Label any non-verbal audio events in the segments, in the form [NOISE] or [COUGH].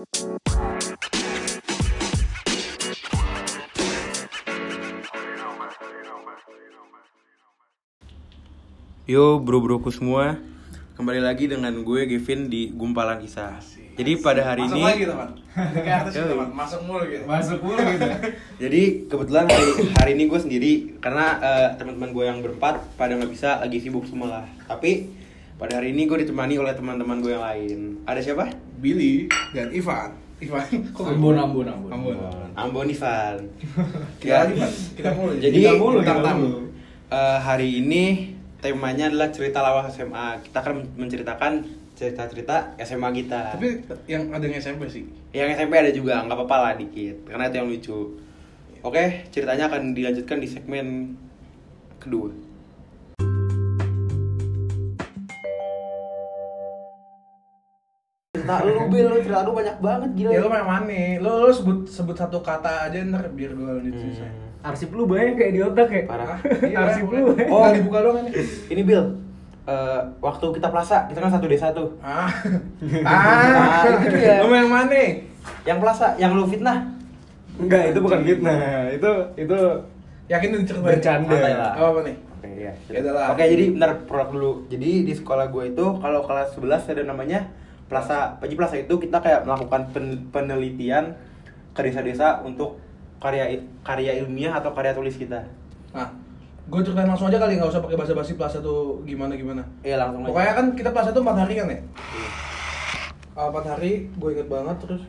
Yo bro-broku semua Kembali lagi dengan gue Gavin di Gumpalan Kisah Jadi pada hari Masuk ini lagi teman. Gitu, teman. Masuk mulu gitu. Masuk mulu gitu. [LAUGHS] Jadi kebetulan hari, hari ini gue sendiri Karena eh, teman-teman gue yang berempat pada nggak bisa lagi sibuk semua lah Tapi pada hari ini gue ditemani oleh teman-teman gue yang lain Ada siapa? Billy dan Ivan. Ivan. [LAUGHS] Kok Ambon, Ambon, Ambon. Ambon. Ambon Ivan [LAUGHS] Kita lagi, Van. Kita mulu. Jadi Kita mulu, kita mulu. eh, hari ini temanya adalah cerita lawas SMA Kita akan menceritakan cerita-cerita SMA kita Tapi yang ada yang SMP sih. Yang SMP ada juga, nggak apa-apa lah dikit Karena itu yang lucu Oke, ceritanya akan dilanjutkan di segmen kedua Cerita lu, Bil, lu cerita lu banyak banget gila Ya lu main mana? Lu, lu sebut sebut satu kata aja ntar biar gue lanjut selesai. Arsip lu banyak kayak di otak ya. Parah. [LAUGHS] Iya, Arsip lu. banyak. Oh. Dibuka doang ini. Ini Bil, eh, waktu kita plaza, kita kan satu desa tuh Ah. [LAUGHS] Ah, Ah, itu dia. Lu main mana? Yang plaza, yang lu fitnah Enggak, itu bukan fitnah. Itu itu Yakin lu diceritain? Bercanda. Santai lah. Apa apa nih? Oke, iya. Ya. Oke, jadi bentar prolog dulu. Jadi di sekolah gue itu kalau kelas 11 ada namanya Plaza. Jadi Plaza itu kita kayak melakukan pen- penelitian ke desa-desa untuk karya karya ilmiah atau karya tulis kita. Nah, gue ceritain langsung aja kali nggak usah pakai basa-basi plaza tuh gimana gimana. Iya, langsung aja. Pokoknya kan kita plaza tuh 4 hari kan ya? Iya. Uh, 4 hari, gue inget banget terus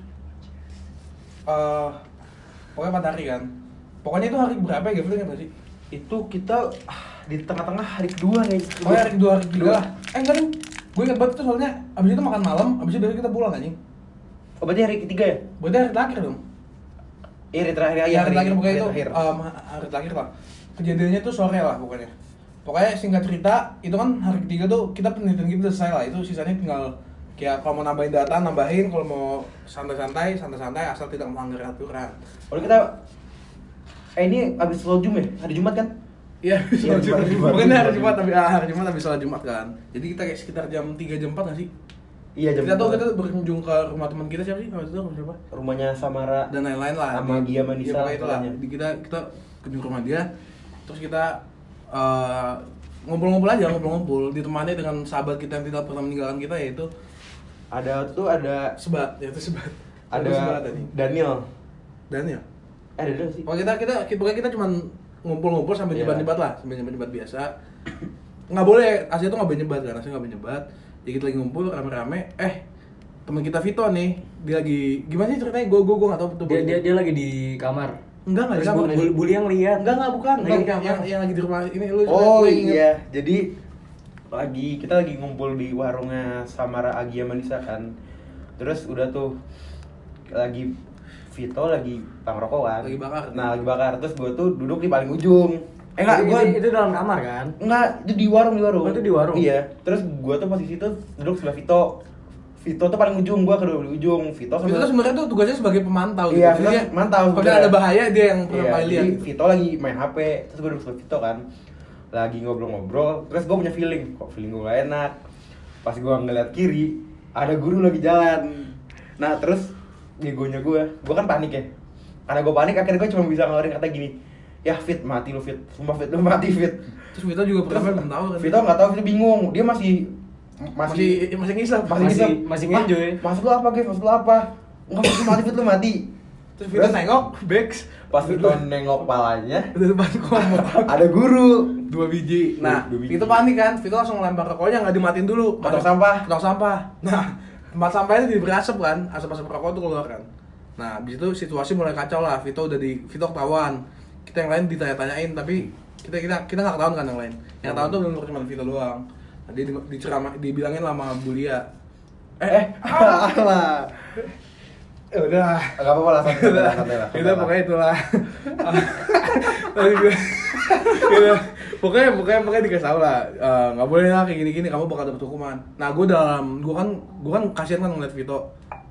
uh, Pokoknya 4 hari kan Pokoknya itu hari berapa ya, inget gak sih? Itu kita ah, di tengah-tengah hari kedua nih. Pokoknya hari kedua, hari lah Eh enggak gue inget banget tuh soalnya Abis itu makan malam, abis itu kita pulang anjing. Oh, berarti hari ketiga ya? Berarti hari terakhir dong. Iya, hari terakhir Iya, hari terakhir pokoknya itu um, Hari terakhir lah. Kejadiannya tuh sore lah pokoknya. Pokoknya singkat cerita, itu kan hari ketiga tuh kita penelitian kita selesai lah. Itu sisanya tinggal Kayak kalau mau nambahin data, nambahin. Kalau mau santai-santai, santai-santai asal tidak melanggar aturan. Kalau kita Eh ini abis sholat Jumat ya? Hari Jumat kan? Iya, [LAUGHS] sholat Jumat. Jumat. Hari Jumat tapi ah, hari Jumat habis sholat Jumat kan. Jadi kita kayak sekitar jam 3 jam 4 nggak sih? Iya, jam kita tuh empat. kita berkunjung ke rumah teman kita siapa sih? Waktu itu rumah siapa? Rumahnya Samara Dan lain-lain lah. Sama Di- Gia Manisa Iya, pokoknya itulah. pokoknya. Di kita kita kunjung ke rumah dia. Terus kita eh, ngobrol-ngobrol aja, ngobrol-ngobrol ditemani dengan sahabat kita yang tidak pernah meninggalkan kita yaitu Ada tuh ada Sebat, yaitu Sebat. ada Sebat tadi. Daniel. Daniel. Eh, ada sih. Pokoknya kita kita kita pokoknya kita cuma ngumpul-ngumpul sampai Iya. nyebat-nyebat lah, sampai nyebat-nyebat biasa. Nggak boleh, asli itu nggak boleh nyebat kan, asli nggak boleh nyebat. Jadi kita lagi ngumpul rame-rame, eh teman kita Vito nih, dia lagi gimana sih ceritanya? Gue gue gue nggak tahu betul. Dia dia dia lagi di kamar. enggak nggak Terus di kamar. bu- bu- bully yang lihat. Enggak, enggak, bukan. Enggak, Lagi yang, yang, yang lagi di rumah ini lu Oh lu inget. iya, jadi lagi kita lagi ngumpul di warungnya Samara Agia Manisa kan. Terus udah tuh lagi Vito lagi bang rokokan. Lagi bakar. Nah, lagi bakar. Terus gue tuh duduk di paling ujung. Eh enggak, gue itu, itu dalam kamar kan? Enggak, itu di warung di warung. Oh, itu di warung? Iya. Terus gua tuh posisi itu duduk sebelah Vito. Vito tuh paling ujung, gua kedua di ujung. Vito Vito tuh sebenarnya tuh tugasnya sebagai pemantau Iya, gitu. Vito Jadi dia- mantau Kalau ada bahaya dia yang pertama Iya, lihat. gitu. Vito lagi main HP, terus gua duduk sebelah Vito kan. Lagi ngobrol-ngobrol, terus gua punya feeling, kok feeling gua gak enak. Pas gua ngeliat kiri, ada guru lagi jalan. Nah, terus ngegonya gua, gua kan panik ya. Karena gua panik, akhirnya gua cuma bisa ngeluarin kata gini. Ya Fit, mati lu Fit. Sumpah Fit, lu mati Fit. Terus Vito juga Terus pertama belum tahu kan. Vito nggak tahu, Vito bingung. Dia masih masih masih ngisap. masih Masih- ngisep. masih "Ah, ngenjoy." Maksud lu apa, Gev? Maksud lu apa? Enggak maksud lu mati, Fit, lu mati. Terus Vito nengok, Bex. Pas Vito nengok palanya, depan ada guru. dua biji. Nah, Dua biji. Vito panik kan, Vito langsung lempar rokoknya nggak dimatiin dulu. Ada- sampah. Potong sampah. Nah, tempat sampahnya jadi berasap kan, asap-asap rokok tuh keluar kan. Nah, habis itu situasi mulai kacau lah. Vito udah di Vito ketahuan. Kita yang lain ditanya-tanyain, tapi kita kita kita nggak ketahuan kan yang lain. Yang tahu tuh benar cuma Vito doang. Nah, dia di- diceramah, dibilangin sama Bulia. Eh, [LAUGHS] alah. Eh, udah. Enggak apa-apa lah, santai lah, santai lah. Udah pokoknya itulah. Tadi gue- Gitu. pokoknya pokoknya pokoknya dikasih tau lah eh, nggak boleh lah kayak gini gini kamu bakal dapet hukuman nah gue dalam gue kan gue kan kasihan kan ngeliat Vito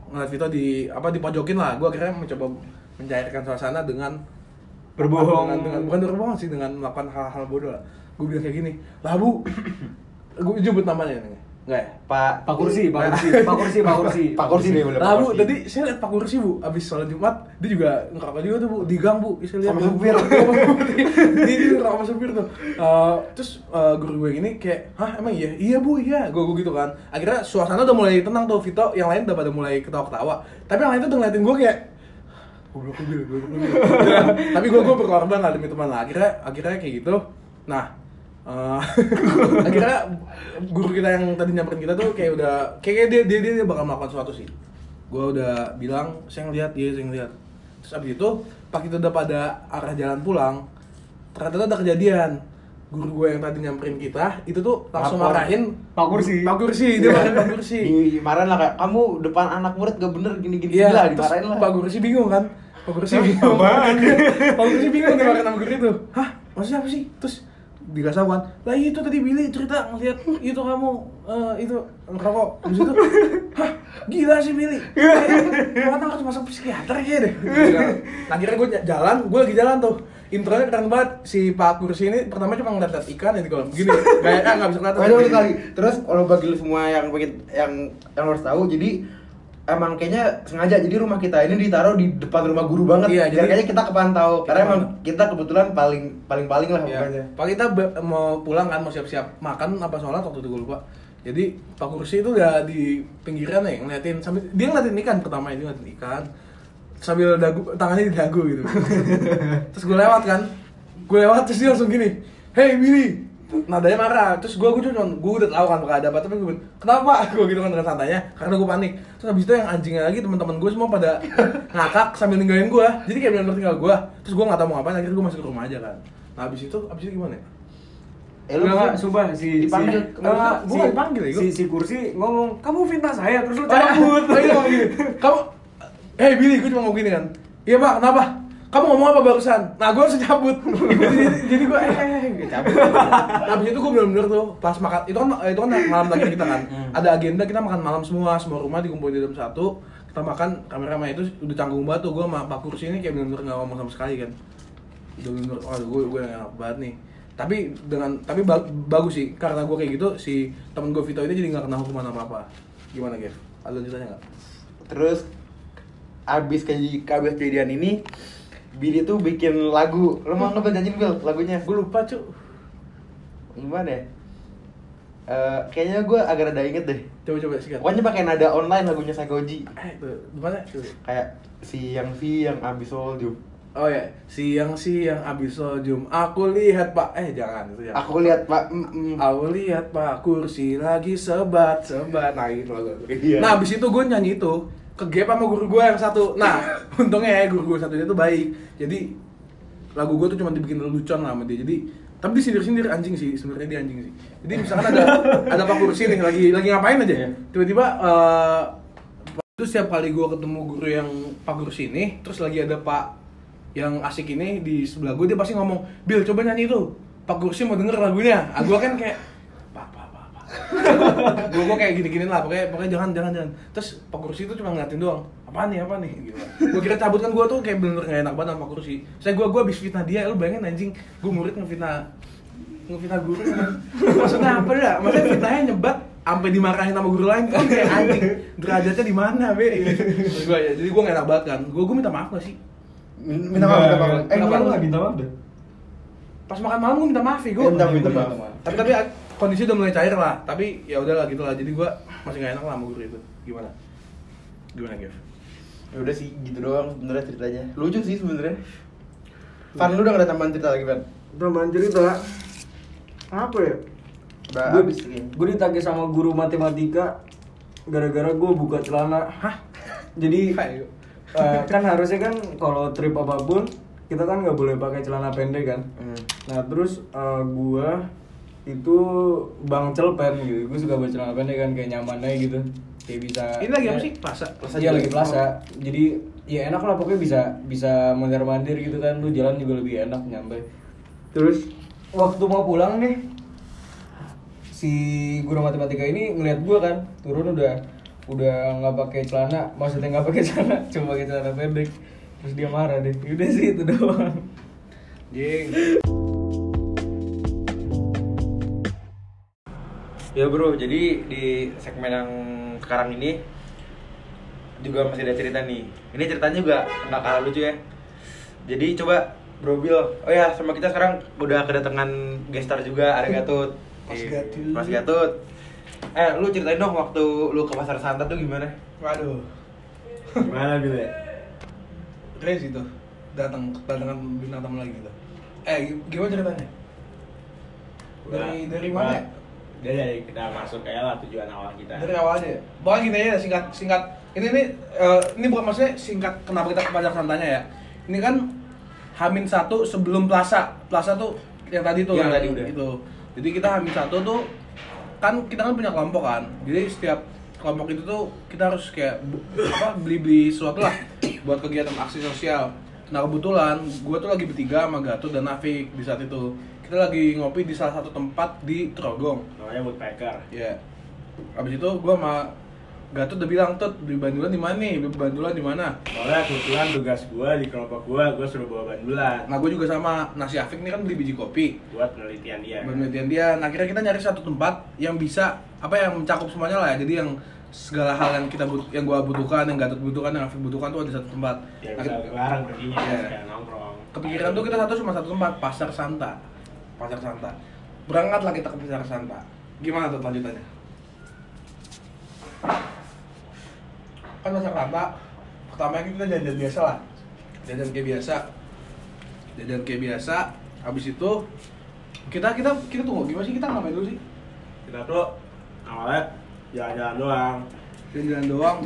ngeliat Vito di apa dipojokin lah gue akhirnya mencoba mencairkan suasana dengan Berbohong. dengan, dengan bukan berbohong sih dengan melakukan hal-hal bodoh lah gue bilang kayak gini lah bu gue jemput namanya nih Enggak ya? Pak Pak Kursi, Pak Kursi, Pak Kursi, Pak Kursi. Pak Kursi nih boleh Lah Pak bu, Kursi. tadi saya lihat Pak Kursi bu, abis sholat Jumat dia juga ngerokok juga tuh bu di gang bu, saya lihat Sama supir. [LAUGHS] dia dia ngerokok sama supir tuh. Eh, terus eh, guru gue ini kayak, hah emang iya, iya bu iya, gue gue gitu kan. Akhirnya suasana udah mulai tenang tuh, Vito, yang lain udah pada mulai ketawa-ketawa. Tapi yang lain tuh udah ngeliatin gue kayak, goblok bil, goblok bil. Tapi gue gue berkorban lah demi teman lah. Akhirnya akhirnya kayak gitu. Nah, eh, [LAUGHS] akhirnya guru kita yang tadi nyamperin kita tuh kayak udah kayak dia dia dia, dia bakal melakukan sesuatu sih. Gue udah bilang saya ngeliat dia saya ngeliat. Terus abis itu pas kita udah pada arah jalan pulang, ternyata ada kejadian. Guru gue yang tadi nyamperin kita itu tuh langsung Lapor. marahin Pak Kursi. Pak Kursi, dia marahin Pak Kursi. [LAUGHS] Dimarahin lah kayak kamu depan anak murid gak bener gini-gini Iya, gila terus dimarahin lah. Pak Kursi bingung kan? Pak Kursi bingung. [LAUGHS] Pak Kursi bingung dimarahin sama guru itu. Hah? Maksudnya apa sih? Terus dikasih tahu kan, lah itu tadi Billy cerita ngeliat itu kamu eh, itu ngerokok di situ. Hah? Gila sih Billy. Kayaknya harus masuk psikiater ya deh. Nah, akhirnya gue jalan, gue lagi jalan tuh. Intronya keren banget si Pak Kursi ini pertama cuma ngeliat ikan yang di kolam begini kayak ah nggak bisa Waduh kali. Terus kalau bagi lu semua yang pengen yang yang harus tahu, jadi emang kayaknya sengaja jadi rumah kita ini ditaruh di depan rumah guru banget. Iya, jadi- kayaknya kita kepantau. Kita Karena emang kita kebetulan paling paling paling lah Ya. pokoknya. Pak kita mau pulang kan mau siap-siap makan apa sholat waktu itu gue lupa. Jadi Pak Kursi itu udah di pinggiran nih ngeliatin sambil dia ngeliatin ikan pertama itu ngeliatin ikan sambil dagu tangannya di dagu gitu. [LAUGHS] terus gue lewat kan, gue lewat terus dia langsung gini, hey Billy, nadanya marah. Terus gue gue cuma gue udah tahu kan bakal ada apa tapi gue kenapa? [LAUGHS] Gue gitu kan dengan santainya karena gue panik. Terus habis itu yang anjingnya lagi teman-teman gue semua pada [LAUGHS] ngakak sambil ninggalin gue. Jadi kayak benar-benar tinggal gue. Terus gue nggak tahu mau ngapain akhirnya gue masuk ke rumah aja kan. Nah habis itu habis itu gimana ya? Eh lu Enggak, sumpah si dipanggil. si, enggak, Gua si, dipanggil ya, si, si kursi ngomong, kamu fitnah saya, terus lu cabut. cabut. Oh, iya, gini. Kamu, hey Billy, gue cuma mau gini kan. Iya pak, kenapa? Kamu ngomong apa barusan? Nah gue langsung cabut. jadi jadi gue eh, eh, eh, cabut. Habis itu gue bener-bener tuh pas makan itu kan itu kan malam lagi kita kan. Ada agenda kita makan malam semua, semua rumah dikumpulin di dalam satu. Kita makan kameramen itu udah canggung banget tuh gue sama Pak Kursi ini kayak bener-bener gak ngomong sama sekali kan. Udah bener, waduh gue gue enak banget nih. Tapi dengan tapi ba- bagus sih karena gue kayak gitu si temen gue Vito ini jadi nggak kena hukuman apa apa. Gimana Gev? Ada lanjutannya nggak? Terus abis kejadian ini Billy tuh bikin lagu. Lo mau ngebel nyanyiin Bil lagunya? Gue lupa cu. Gimana ya? Eh, kayaknya gue agak rada inget deh. Coba-coba sikat. Pokoknya pakai nada online lagunya Psychoji. Eh, gimana? Kayak siang siang abis soljum. Oh ya, siang-siang abis sojum, aku lihat pak, eh jangan itu jangan. Aku lihat Pak. mm, mm. Aku lihat pak kursi lagi sebat sebat, nah itu lagu. Iya. Nah abis itu gue nyanyi itu ke gap sama guru gue yang satu. Nah [LAUGHS] untungnya ya guru gue satu itu baik. Jadi lagu gue tuh cuma dibikin lelucon lah sama dia. Jadi tapi disindir-sindir anjing sih sebenarnya dia anjing sih. Jadi misalkan ada [LAUGHS] ada pak kursi nih lagi lagi ngapain aja, Iya. tiba-tiba eh, itu setiap kali gue ketemu guru yang pak kursi ini, terus lagi ada pak yang asik ini di sebelah gue dia pasti ngomong Bill coba nyanyi itu Pak Kursi mau denger lagunya ah gue kan kayak pak pak pak pak gue gue kayak gini gini lah pokoknya pokoknya jangan jangan jangan. Terus Pak Kursi itu cuma ngeliatin doang apa nih apa nih? Gitu. Gue kira cabut kan gue tuh kayak bener-bener gak enak banget sama Pak Kursi. Saya gue gue habis fitnah dia lu bayangin anjing gue murid ngefitnah ngefitnah guru. Maksudnya apa dah? Maksudnya fitnahnya nyebat sampai dimarahin sama guru lain kan kayak anjing derajatnya di mana be? Gua, ya, jadi gue gak enak banget kan. Gue gue minta maaf gak sih? Minta maaf, minta maaf. Eh, lu nggak minta maaf deh? pas makan malam gue minta maaf ya gue Eh, minta- maaf. tapi tapi kondisi udah mulai cair lah tapi ya udahlah gitu lah jadi gue masih gak enak lah sama guru itu gimana gimana Gev Ya udah sih gitu doang sebenarnya ceritanya. Lucu sih sebenarnya. Fan lu udah gak ada tambahan cerita lagi, Fan? Tambahan cerita apa ya? Udah Gue habis gue ditagih sama guru matematika gara-gara gue buka celana. hah Jadi [LAUGHS] Kayak- eh, kan harusnya kan kalau trip apa pun kita kan nggak boleh pakai celana pendek kan. Hmm. Nah terus eh, gua itu bang celpen gitu. Gue suka baca celana pendek kan kayak nyaman aja gitu. Kayak bisa. ini lagi apa ya- sih plasa Plasa Iya lagi plaza. Jadi ya enak lah pokoknya bisa bisa mondar mandir gitu kan. Lu jalan juga lebih enak nyampe. Terus waktu mau pulang nih si guru matematika ini ngeliat gua kan turun udah udah nggak pakai celana maksudnya nggak pakai [LAUGHS] celana cuma pakai celana pendek terus dia marah deh udah sih itu doang jing Ya bro, jadi di segmen yang sekarang ini juga masih ada cerita nih. Ini ceritanya juga nggak kalah lucu ya. Jadi coba Bro Bill, oh ya sama kita sekarang udah kedatangan gestar juga ada [LAUGHS] Gatut. Mas Iya, Gatut. Mas Gatut. Eh, lu ceritain dong waktu lu ke pasar Santa tuh gimana? Waduh. Gimana Bill ya? Crazy tuh. Datang kedatangan bintang tamu lagi gitu. Eh, gimana ceritanya? Dari dari mana? Ya? Dia dari kita masuk kayak lah tujuan awal kita. Dari awal aja. ya? Pokoknya gini aja singkat singkat. Ini ini eh, ini bukan maksudnya singkat kenapa kita ke Pasar Santanya ya. Ini kan Hamin satu sebelum Plaza. Plaza tuh yang tadi tuh Yang tadi udah. Itu. Jadi kita Hamin satu tuh kan kita kan punya kelompok kan. Jadi setiap kelompok itu tuh kita harus kayak apa beli-beli sesuatu lah buat kegiatan aksi sosial. Nah kebetulan gue tuh lagi bertiga sama Gatot dan Nafik di saat itu. Kita lagi ngopi di salah satu tempat di Trogong. Namanya woodpecker. Ya. Abis itu gua sama Gatot udah bilang, "Tut, beli bandulan di mana nih? Beli bandulan di mana?" Soalnya kebetulan tugas gua di kelompok gua, gua suruh bawa bandulan Nah, gue juga sama Nasi Afik nih kan beli biji kopi. buat penelitian dia. Buat penelitian dia. Nah, akhirnya kita nyari satu tempat yang bisa apa yang mencakup semuanya lah ya. Jadi yang segala hal yang kita but yang gua butuhkan, yang Gatot butuhkan, yang Afik butuhkan tuh ada di satu tempat. Ya Nah, bisa kita- larang perginya kayak nongkrong. kepikiran tuh kita satu cuma satu tempat, Pasar Santa. Pasar Santa. Berangkatlah kita ke Pasar Santa. Gimana tuh lanjutannya? Kan Pasar Santa, pertama kita jajan biasa lah. Jajan kayak biasa. Jajan kayak biasa. Habis itu kita kita kita tunggu gimana sih kita ngapain dulu sih? Kita tuh awalnya jalan-jalan doang. Jalan-jalan doang.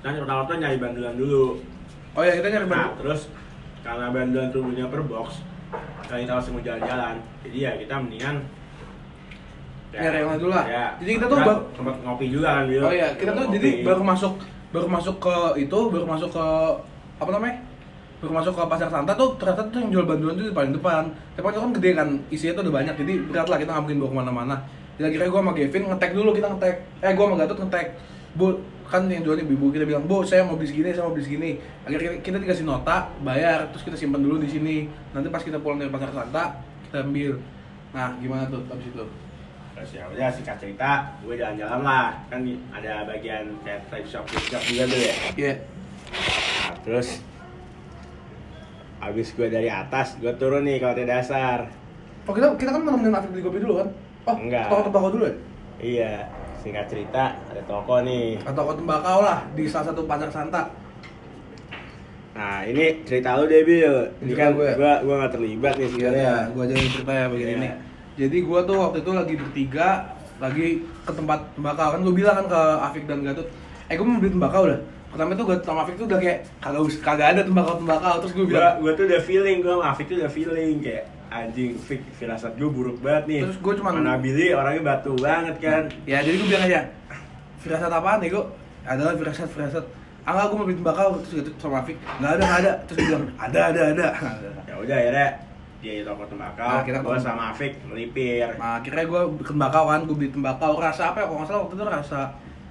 Kan pertama tuh nyari bandulan dulu. Oh ya kita nyari Nah, bandu. terus karena bandulan tuh punya per box, kali kita langsung mau jalan-jalan. Jadi ya kita mendingan yang lain dulu lah. Ya, Jadi kita tuh baru- sempat ngopi juga kan, Bil. Oh iya, kita tuh Ngopi. jadi baru masuk baru masuk ke itu, baru masuk ke apa namanya? Baru masuk ke pasar Santa tuh ternyata tuh yang jual bandulan tuh di paling depan. Tapi itu kan gede kan, isinya tuh udah banyak, jadi berat lah kita nggak mungkin bawa ke mana-mana. Jadi akhirnya gue sama Gavin ngetek dulu kita ngetek. Eh gue sama Gatot ngetek. Bu, kan yang jualnya ibu kita bilang, Bu, saya mau beli segini, saya mau beli segini. Akhirnya kita, kita dikasih nota, bayar, terus kita simpan dulu di sini. Nanti pas kita pulang dari pasar Santa, kita ambil. Nah, gimana tuh abis itu? Terus ya udah singkat cerita, gue jalan-jalan lah. Kan ada bagian kayak trade shop, gift shop juga tuh ya. Iya. Nah, terus habis gue dari atas, gue turun nih ke hotel dasar. Oh kita kita kan mau nemenin Afif beli kopi dulu kan? Oh Enggak. toko tembakau dulu ya? Iya, singkat cerita ada toko nih. Atau toko tembakau lah di salah satu pasar Santa. Nah ini cerita lu deh Bil. Ini kan gue. gue gue nggak terlibat nih sebenarnya. Iya, gua aja yang cerita ya begini Iya. nih. Jadi gua tuh waktu itu lagi bertiga, lagi ke tempat tembakau kan gua bilang kan ke Afik dan Gatut, eh gua mau beli tembakau dah. Pertama itu Gatut sama Afik tuh udah kayak kagak kagak ada tembakau tembakau terus gua Gue bilang gue tuh udah feeling, gue sama Afik tuh udah feeling kayak anjing Fik, firasat gue buruk banget nih. Terus gua cuman- Mana Billy orangnya batu banget kan. ya jadi gua bilang aja firasat apaan nih gua adalah firasat firasat ah nggak gua mau beli tembakau terus Gatut sama Afik nggak ada nggak ada terus dia bilang ada ada ada Ya udah akhirnya dia di toko tembakau, Nah, kita gue sama Afik melipir. Nah, akhirnya gue tembakau kan, gue beli tembakau rasa apa ya? Kalau nggak salah waktu itu rasa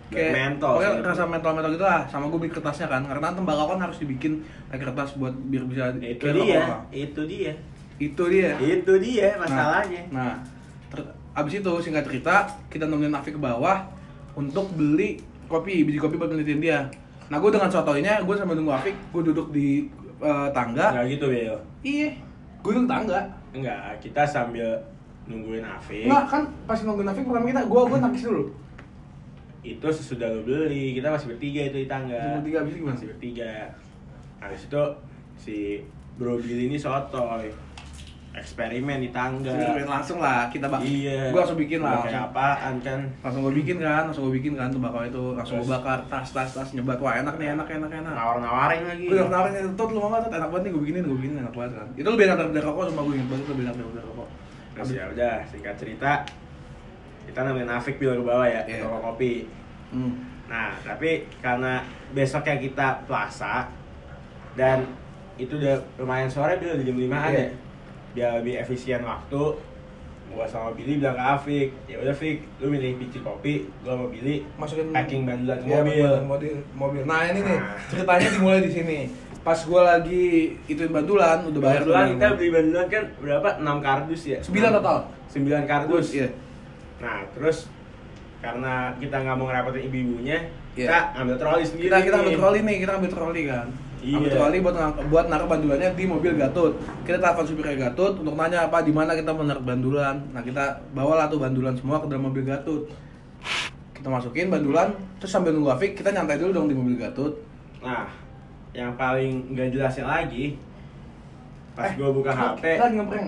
kayak Mentol pokoknya sih. rasa mentol-mentol gitu lah. Sama gue beli kertasnya kan, karena tembakau kan harus dibikin pakai kertas buat biar bisa Itu kayak dia, itu dia, Itu dia. itu dia Nah, masalahnya. Nah, ter- abis itu singkat cerita kita nemenin Afik ke bawah untuk beli kopi, biji kopi buat penelitian dia. Nah, gue dengan sotoinya, gue sambil nunggu Afik, gue duduk di eh, tangga. Nggak gitu Bil. Iya, gue duduk tangga. Enggak, kita sambil nungguin Afik. Enggak, kan pas nungguin Afik pertama kita, gue gue nangis dulu. Itu sesudah lu beli, kita masih bertiga itu di tangga. Masih bertiga, abis itu gimana? Masih bertiga. Habis itu si Bro Billy ini sotoy. Eksperimen di tangga. Eksperimen langsung lah kita bak Iya. gue langsung bikin lah Kayak apaan kan? langsung gue bikin kan langsung gue bikin kan tembakau itu langsung gue bakar tas tas tas nyebat wah enak nih enak enak enak Nawar-nawarin lagi. gue nawarin itu tuh lu mau nggak tuh enak banget nih gue bikinin gue bikinin enak banget kan itu lebih enak daripada rokok sama gue inget banget lebih enak daripada rokok Terus ya udah, singkat cerita kita nemenin Afik bil ke bawah ya, ke toko kopi. hmm. Nah, tapi karena besoknya kita puasa dan itu udah lumayan sore bil di jam 5 Iya. ya. Biar lebih efisien waktu, gua sama Billy bilang ke Afik, ya udah Fik, lu milih biji kopi, gua sama Billy masukin packing bandulan ke Iya, mobil. bandulan mobil mobil nah ini nih Nah. ceritanya dimulai di sini pas gue lagi ituin bandulan udah bayar Bandulan kita beli bandulan kan berapa? 6 kardus ya? sembilan total 9 kardus. iya Nah, terus karena kita nggak mau ngerapatin ibu-ibunya, Iya. kita ambil troli sendiri. kita kita ambil troli nih kita ambil troli kan Iya. troli buat buat naruh bandulannya di mobil Gatot kita telepon supirnya Gatot untuk nanya apa di mana kita mau naruh bandulan? Nah kita bawalah tuh bandulan semua ke dalam mobil Gatot kita masukin bandulan terus sambil nunggu Afik kita nyantai dulu dong di mobil Gatot Nah, yang paling nggak jelasnya lagi, pas Eh, gue buka HP, kita lagi ngeprank?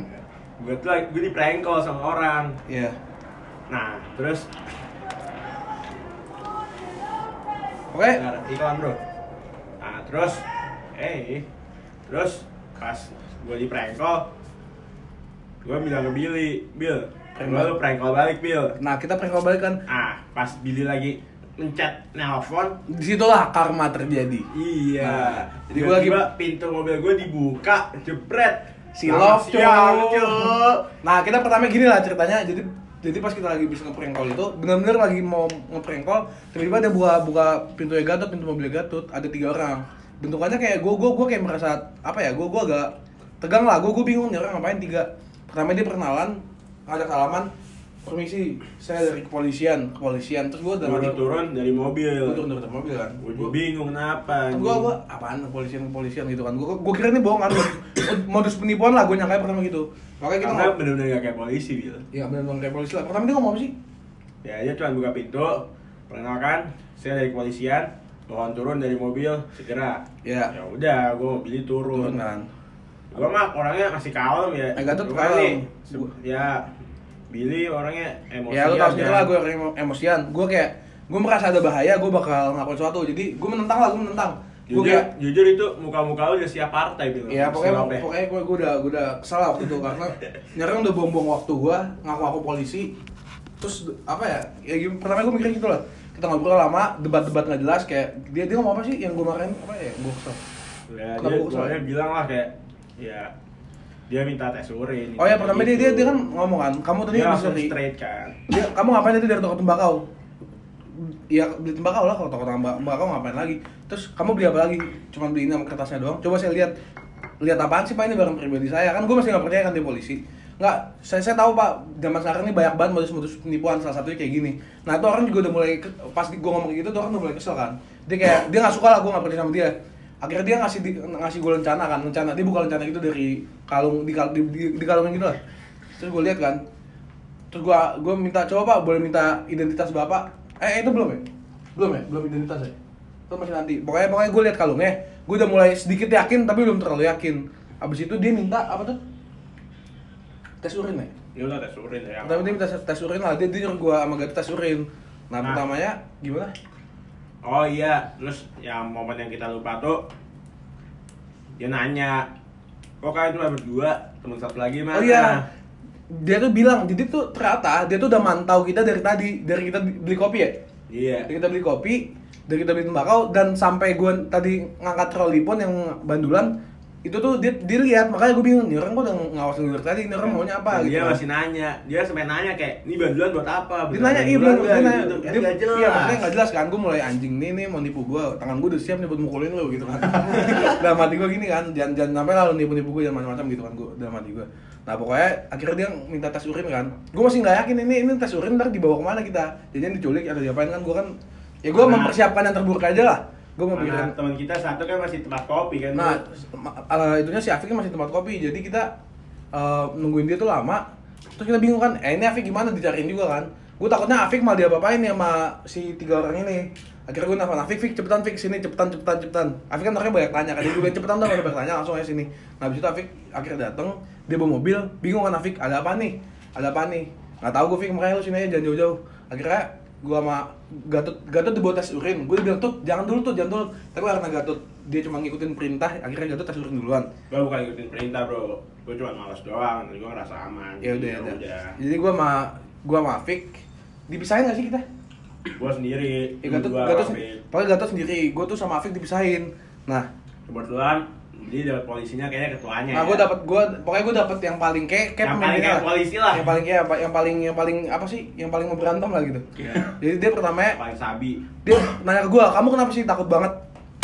gue tuh lagi gue di prank call sama orang. iya. Nah, terus oke. Bentar, iklan bro. Nah, terus, eh, terus pas gue di prank call, gue bilang ke Billy, Bill, gue lu prank call balik, Bill. nah kita prank call balik kan Ah, pas Billy lagi mencet nelpon, di situlah karma terjadi iya. Nah, jadi gua lagi- pintu mobil gue dibuka, jebret. si love. Nah kita pertama gini lah ceritanya jadi jadi pas kita lagi bisa ngeprank call itu benar-benar lagi mau ngeprank call tiba-tiba ada buka buka pintu Gatot pintu mobil Gatot ada tiga orang bentukannya kayak gue gue gue kayak merasa apa ya gue gue agak tegang lah. Gue gue bingung nih orang ngapain tiga. Pertama dia perkenalan ngajak salaman permisi saya dari kepolisian kepolisian. Terus gue udah Gue turun dari mobil. gue turun dari mobil kan. Gue bingung kenapa. gue gue apaan kepolisian kepolisian gitu kan. Gue gue kira ini bohong kan. Modus penipuan lah gue nyangka pertama gitu. Makanya kita Karena ngomong bener-bener gak kayak polisi, Bill. ya benar-benar kayak polisi lah. Pertama dia ngomong apa sih? Ya dia cuma buka pintu, perkenalkan, saya dari kepolisian, mohon turun dari mobil segera. Ya. Ya udah, gue mau pilih turun. turun kan Gue mah orangnya masih kalem ya. Gatot Cuman kalem. nih, Ya, Billy orangnya emosi. ya lu tau sendiri lah gue orang emo- emosian gue kayak gue merasa ada bahaya gue bakal ngelakuin sesuatu jadi gue menentang lah gue menentang gue Jujur, kayak jujur itu muka-muka lu udah siap partai Bill. ya pokoknya ya. pokoknya gue gue udah gue udah kesal waktu itu karena nyerang udah buang-buang waktu gue ngaku-ngaku polisi terus apa ya ya pertama gue mikir gitu lah kita ngobrol lama debat-debat nggak jelas kayak dia dia ngomong apa sih yang gue marahin apa ya gue kesel Ya, dia kesel? soalnya bilang lah kayak ya dia minta tes urin. oh ya pertama dia gitu. dia dia kan ngomong kan kamu tadi dia langsung straight kan. dia kamu ngapain tadi dari toko tembakau ya beli tembakau lah kalau toko tembakau tembakau ngapain lagi terus kamu beli apa lagi cuma beli ini sama kertasnya doang coba saya lihat lihat apaan sih pak ini barang pribadi saya kan gue masih nggak percaya kan dia polisi nggak saya saya tahu pak. Zaman sekarang ini banyak banget modus-modus penipuan salah satunya kayak gini. Nah itu orang juga udah mulai pas gue ngomong gitu tuh orang udah mulai kesel kan. Dia kayak dia nggak suka lah gue nggak percaya sama dia. Akhirnya dia ngasih di- ngasih gue rencana kan. Rencana dia buka rencana itu dari kalung di, di, di, di kalungin gitu lah. Terus gue lihat kan. Terus gua gua minta coba pak boleh minta identitas bapak? Eh itu belum ya? Belum ya? Belum identitas ya? Itu masih nanti. Pokoknya pokoknya gue lihat kalungnya. Gue udah mulai sedikit yakin tapi belum terlalu yakin. Abis itu dia minta apa tuh tes urin ya Dia udah tes urin ya. pertama dia minta tes urin lah. Dia, dia nyuruh gue sama Gatot tes urin. Nah, Nah. pertamanya gimana? Oh iya, terus yang momen yang kita lupa tuh dia nanya, kok kalian cuma berdua, teman satu lagi mana? oh iya. Dia tuh bilang jadi tuh ternyata dia tuh udah mantau kita dari tadi dari kita beli kopi ya? Iya. dari kita beli kopi dari kita beli tembakau dan sampai gue tadi ngangkat troli pun yang bandulan itu tuh dia dilihat makanya gue bingung nih orang gue udah ngawasin dari tadi ini orang maunya apa gitu Dia kan. masih nanya, dia sampai nanya kayak, ini bandulan buat apa? dia nanya iya nggak?" dia nanya gitu. dia, Kan nggak jelas. iya maksudnya nggak jelas kan gue mulai anjing nih nih mau nipu gue tangan gue udah siap nih buat mukulin lo gitu kan [LAUGHS] dalam hati gue gini kan jangan jangan sampai lah lo nipu nipu gue jangan macam-macam gitu kan gue dalam hati gue nah pokoknya akhirnya dia minta tes urin kan gue masih nggak yakin ini ini tes urin ntar dibawa ke mana kita jadinya diculik atau diapain kan gue kan ya gue Nah. mempersiapkan yang terburuk aja lah gue mau pikirin teman kita satu kan masih tempat kopi kan. Nah, eh, itunya si Afik masih tempat kopi, jadi kita eh, nungguin dia tuh lama. Terus kita bingung kan, eh ini Afik gimana dicariin juga kan? Gue takutnya Afik malah diapa-apain nih sama si tiga orang ini. Akhirnya gue nelfon Afik, Fik cepetan Fik sini, cepetan, cepetan, cepetan. Afik kan orangnya banyak tanya kan, dia juga cepetan dong, banyak tanya langsung aja sini. Nah abis itu Afik akhirnya dateng, dia bawa mobil, bingung kan Afik, ada apa nih? Ada apa nih? Nggak tahu gue Fik, makanya lu sini aja jangan jauh-jauh. Akhirnya gue sama Gatot, Gatot dibawa tes urin, gue bilang tuh jangan dulu tuh, jangan dulu. Tapi karena Gatot dia cuma ngikutin perintah, akhirnya Gatot tes urin duluan. Gue bukan ikutin perintah bro, gue cuma malas doang, gue ngerasa aman. Ya udah, Ya udah. Jadi gue sama gue sama Afik dipisahin gak sih kita? Gue sendiri, Ya Gatot, gua Gatot, pokoknya Gatot sendiri, gue tuh sama Afik dipisahin. Nah, Kebetulan jadi dapat polisinya kayaknya ketuanya. nah ya. gue dapat gue pokoknya gue dapat yang paling kayak kayak Yang paling kayak polisi lah. Yang paling apa? Yang paling yang paling apa sih? Yang paling mau berantem lah gitu. Iya. Jadi dia pertama paling sabi. dia nanya ke gue, kamu kenapa sih takut banget?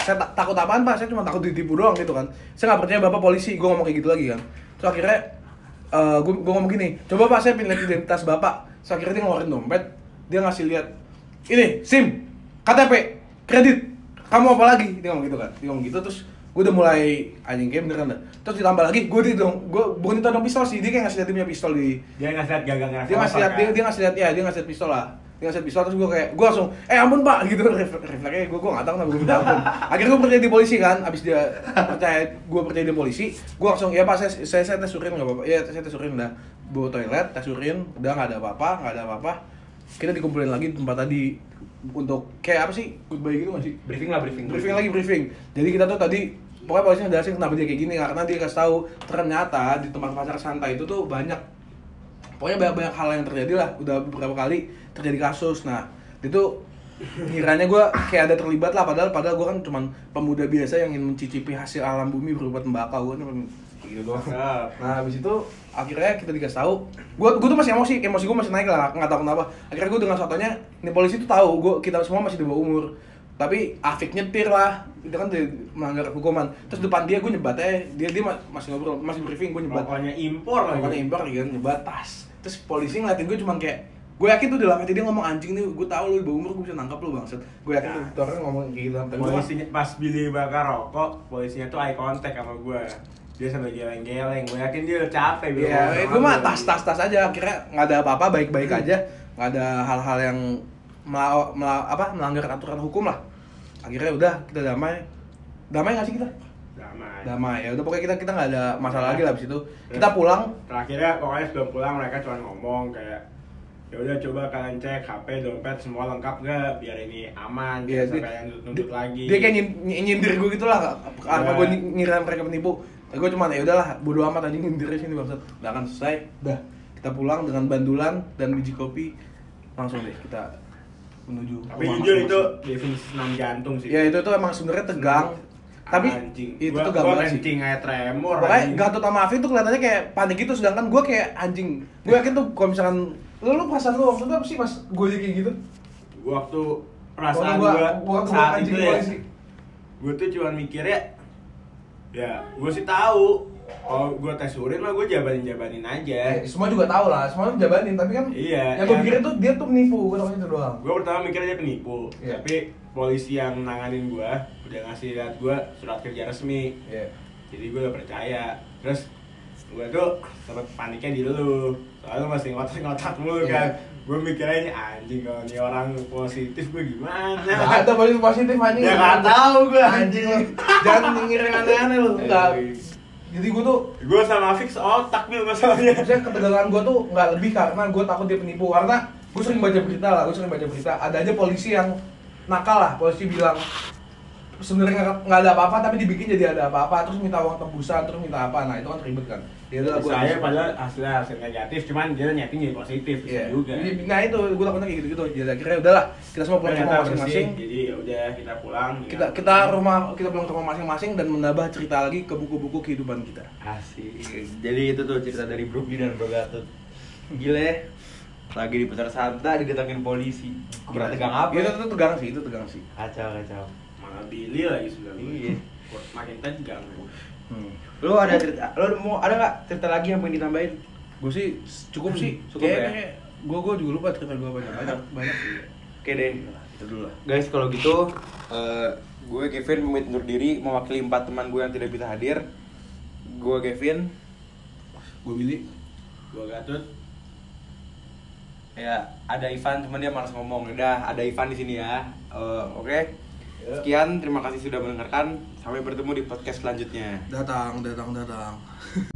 Saya tak- takut apaan pak? Saya cuma takut ditipu doang gitu kan. Saya nggak percaya bapak polisi. Gue ngomong kayak gitu lagi kan. Terus akhirnya gue gue ngomong gini, coba pak saya pindah identitas bapak. Terus akhirnya dia ngeluarin dompet, dia ngasih lihat ini SIM, KTP, kredit, kamu apa lagi? Dia ngomong gitu kan, dia ngomong gitu terus gue udah mulai anjing kayak bener kan dah. terus ditambah lagi gue di dong gue bukan ditodong pistol sih dia kayak ngasih liat dia punya pistol di Dia ngasih liat gagang dia ngasih liat dia, dia ngasih liat ya dia ngasih liat pistol lah. Dia ngasih liat pistol terus gue kayak gue langsung eh ampun pak gitu. Ref- refleksnya gue gue nggak tahu kenapa gue minta ampun. Akhirnya gue percaya di polisi kan abis dia percaya gue percaya di polisi gue langsung ya pak saya saya, saya tes urin nggak apa-apa. Ya saya tes urin udah bawa toilet tes urin udah nggak ada apa-apa nggak ada apa-apa. Kita dikumpulin lagi di tempat tadi untuk kayak apa sih? Goodbye gitu nggak sih? Briefing lah briefing. Briefing lagi briefing. Jadi kita tuh tadi pokoknya polisi ngejelasin kenapa dia kayak gini? Karena dia kasih tahu ternyata di tempat pasar santai itu tuh banyak pokoknya banyak banyak hal yang terjadi lah. Udah beberapa kali terjadi kasus. Nah itu kiranya gue kayak ada terlibat lah padahal padahal gue kan cuman pemuda biasa yang ingin mencicipi hasil alam bumi berupa tembakau. Gue cuma gitu doang Nah habis itu akhirnya kita dikasih tahu, gue gue tuh masih emosi, emosi gue masih naik lah, nggak tahu kenapa. Akhirnya gue dengan sotonya, ini polisi tuh tahu, gue kita semua masih di bawah umur. Tapi Afik nyetir lah, itu kan melanggar hukuman. Terus depan dia gue nyebat aja, dia dia ma- masih ngobrol, masih briefing gue nyebat. Pokoknya impor lagi. Pokoknya impor kan nyebat tas. Terus polisi ngeliatin gue cuman kayak gue yakin tuh dalam hati dia ngomong anjing nih, gue tahu lu di bawah umur gue bisa nangkap lu bangsat. Gue yakin tuh, tuh orang ngomong kayak gitu gue. Polisinya pas Billy bakar rokok, polisinya tuh eye contact sama gue. Dia sambil geleng-geleng. Gue yakin dia udah capek. Iya, gue mah tas tas tas aja. Akhirnya nggak ada apa-apa, baik-baik aja. Nggak ada hal-hal yang melaw, melaw- apa melanggar aturan hukum lah. Akhirnya udah kita damai. Damai nggak sih kita? Damai. Damai ya. Udah pokoknya kita kita nggak ada masalah lagi lah abis itu. Kita pulang. Terakhirnya pokoknya sebelum pulang mereka cuma ngomong kayak ya udah coba kalian cek HP, dompet semua lengkap gak biar ini aman Iya, jangan yang nuntut lagi. Dia kayak nyin- nyin- nyindir gue gitu lah. Karena Iya. gue ngira mereka penipu. Ya, gue cuma ya udahlah, bodo amat aja nyindir sini bangsat. Udah akan selesai. Udah kita pulang dengan bandulan dan biji kopi. Langsung deh kita menuju Tapi rumah jujur itu definisi senam jantung sih. Ya itu tuh emang sebenarnya tegang. Tapi Anjing. itu Gua- tuh banget sih. kencing aja tremor. Pokoknya anjing. Gatot sama Afif tuh kelihatannya kayak panik gitu, sedangkan gue kayak anjing. Gue yakin tuh kalau misalkan lu lu perasaan lu waktu itu apa sih pas gue kayak gitu? Gua waktu perasaan gua saat anjing itu ya, gua tuh cuma mikirnya ya gua sih tahu kalau gua tes urin mah gua jabanin jabanin aja. Ya, semua juga tahu lah, semua jabanin, tapi kan Iya, yang gue iya. pikirin tuh dia tuh menipu, gue tahu itu doang. Gua pertama mikirnya dia penipu, Iya. tapi polisi yang nanganin gua udah ngasih lihat gua surat kerja resmi. Iya. Jadi gua udah percaya. Terus gua tuh sempet paniknya di lu. Soalnya masih ngotak-ngotak mulu Iya. kan. Gua mikirnya ini anjing kalau ini orang positif gua gimana? Gak ada positif positif anjing. Ya nggak tahu gua anjing. Jangan ngiring aneh-aneh lu. Enggak. Jadi gue tuh Gue sama Fix otak bil masalahnya. [LAUGHS] maksudnya ketegangan gue tuh nggak lebih karena gue takut dia penipu. Karena gue sering baca berita lah gue sering baca berita. Ada aja polisi yang nakal lah polisi bilang sebenarnya nggak ada apa-apa tapi dibikin jadi ada apa-apa terus minta uang tebusan terus minta apa. Nah itu kan ribet kan ya udah gue Saya padahal hasilnya hasil negatif, cuman dia nyeting jadi positif Iya. juga. Jadi, nah itu gue takutnya kayak gitu-gitu jadi akhirnya udahlah kita semua pulang ke rumah masing-masing jadi ya udah kita pulang. kita ya. kita rumah kita pulang ke rumah masing-masing dan menambah cerita lagi ke buku-buku kehidupan kita Asik. Jadi itu tuh cerita dari Brooklyn dan Bro Gatot. Gile. Lagi di pasar Santa didatangin polisi. Berarti gang apa? itu tuh tegang sih itu tegang sih Kacau kacau. malah Billy lagi sebelah gue. Iya. Makin tegang. Hmm. Lu ada cerita? Lu mau ada nggak cerita lagi yang pengen ditambahin? gue sih cukup sih Cukup ya? gue gue juga lupa cerita gue banyak banyak banyak sih Oke deh. itu dulu lah Guys, kalau gitu eh, gue Kevin pamit undur diri mewakili empat teman gue yang tidak bisa hadir. Gue Kevin, gue Billy Gue Gatut. ya ada Ivan cuman dia malas ngomong. Udah ada Ivan di sini ya. Eh, Oke. Sekian, terima kasih sudah mendengarkan. Sampai bertemu di podcast selanjutnya. datang datang datang [LAUGHS]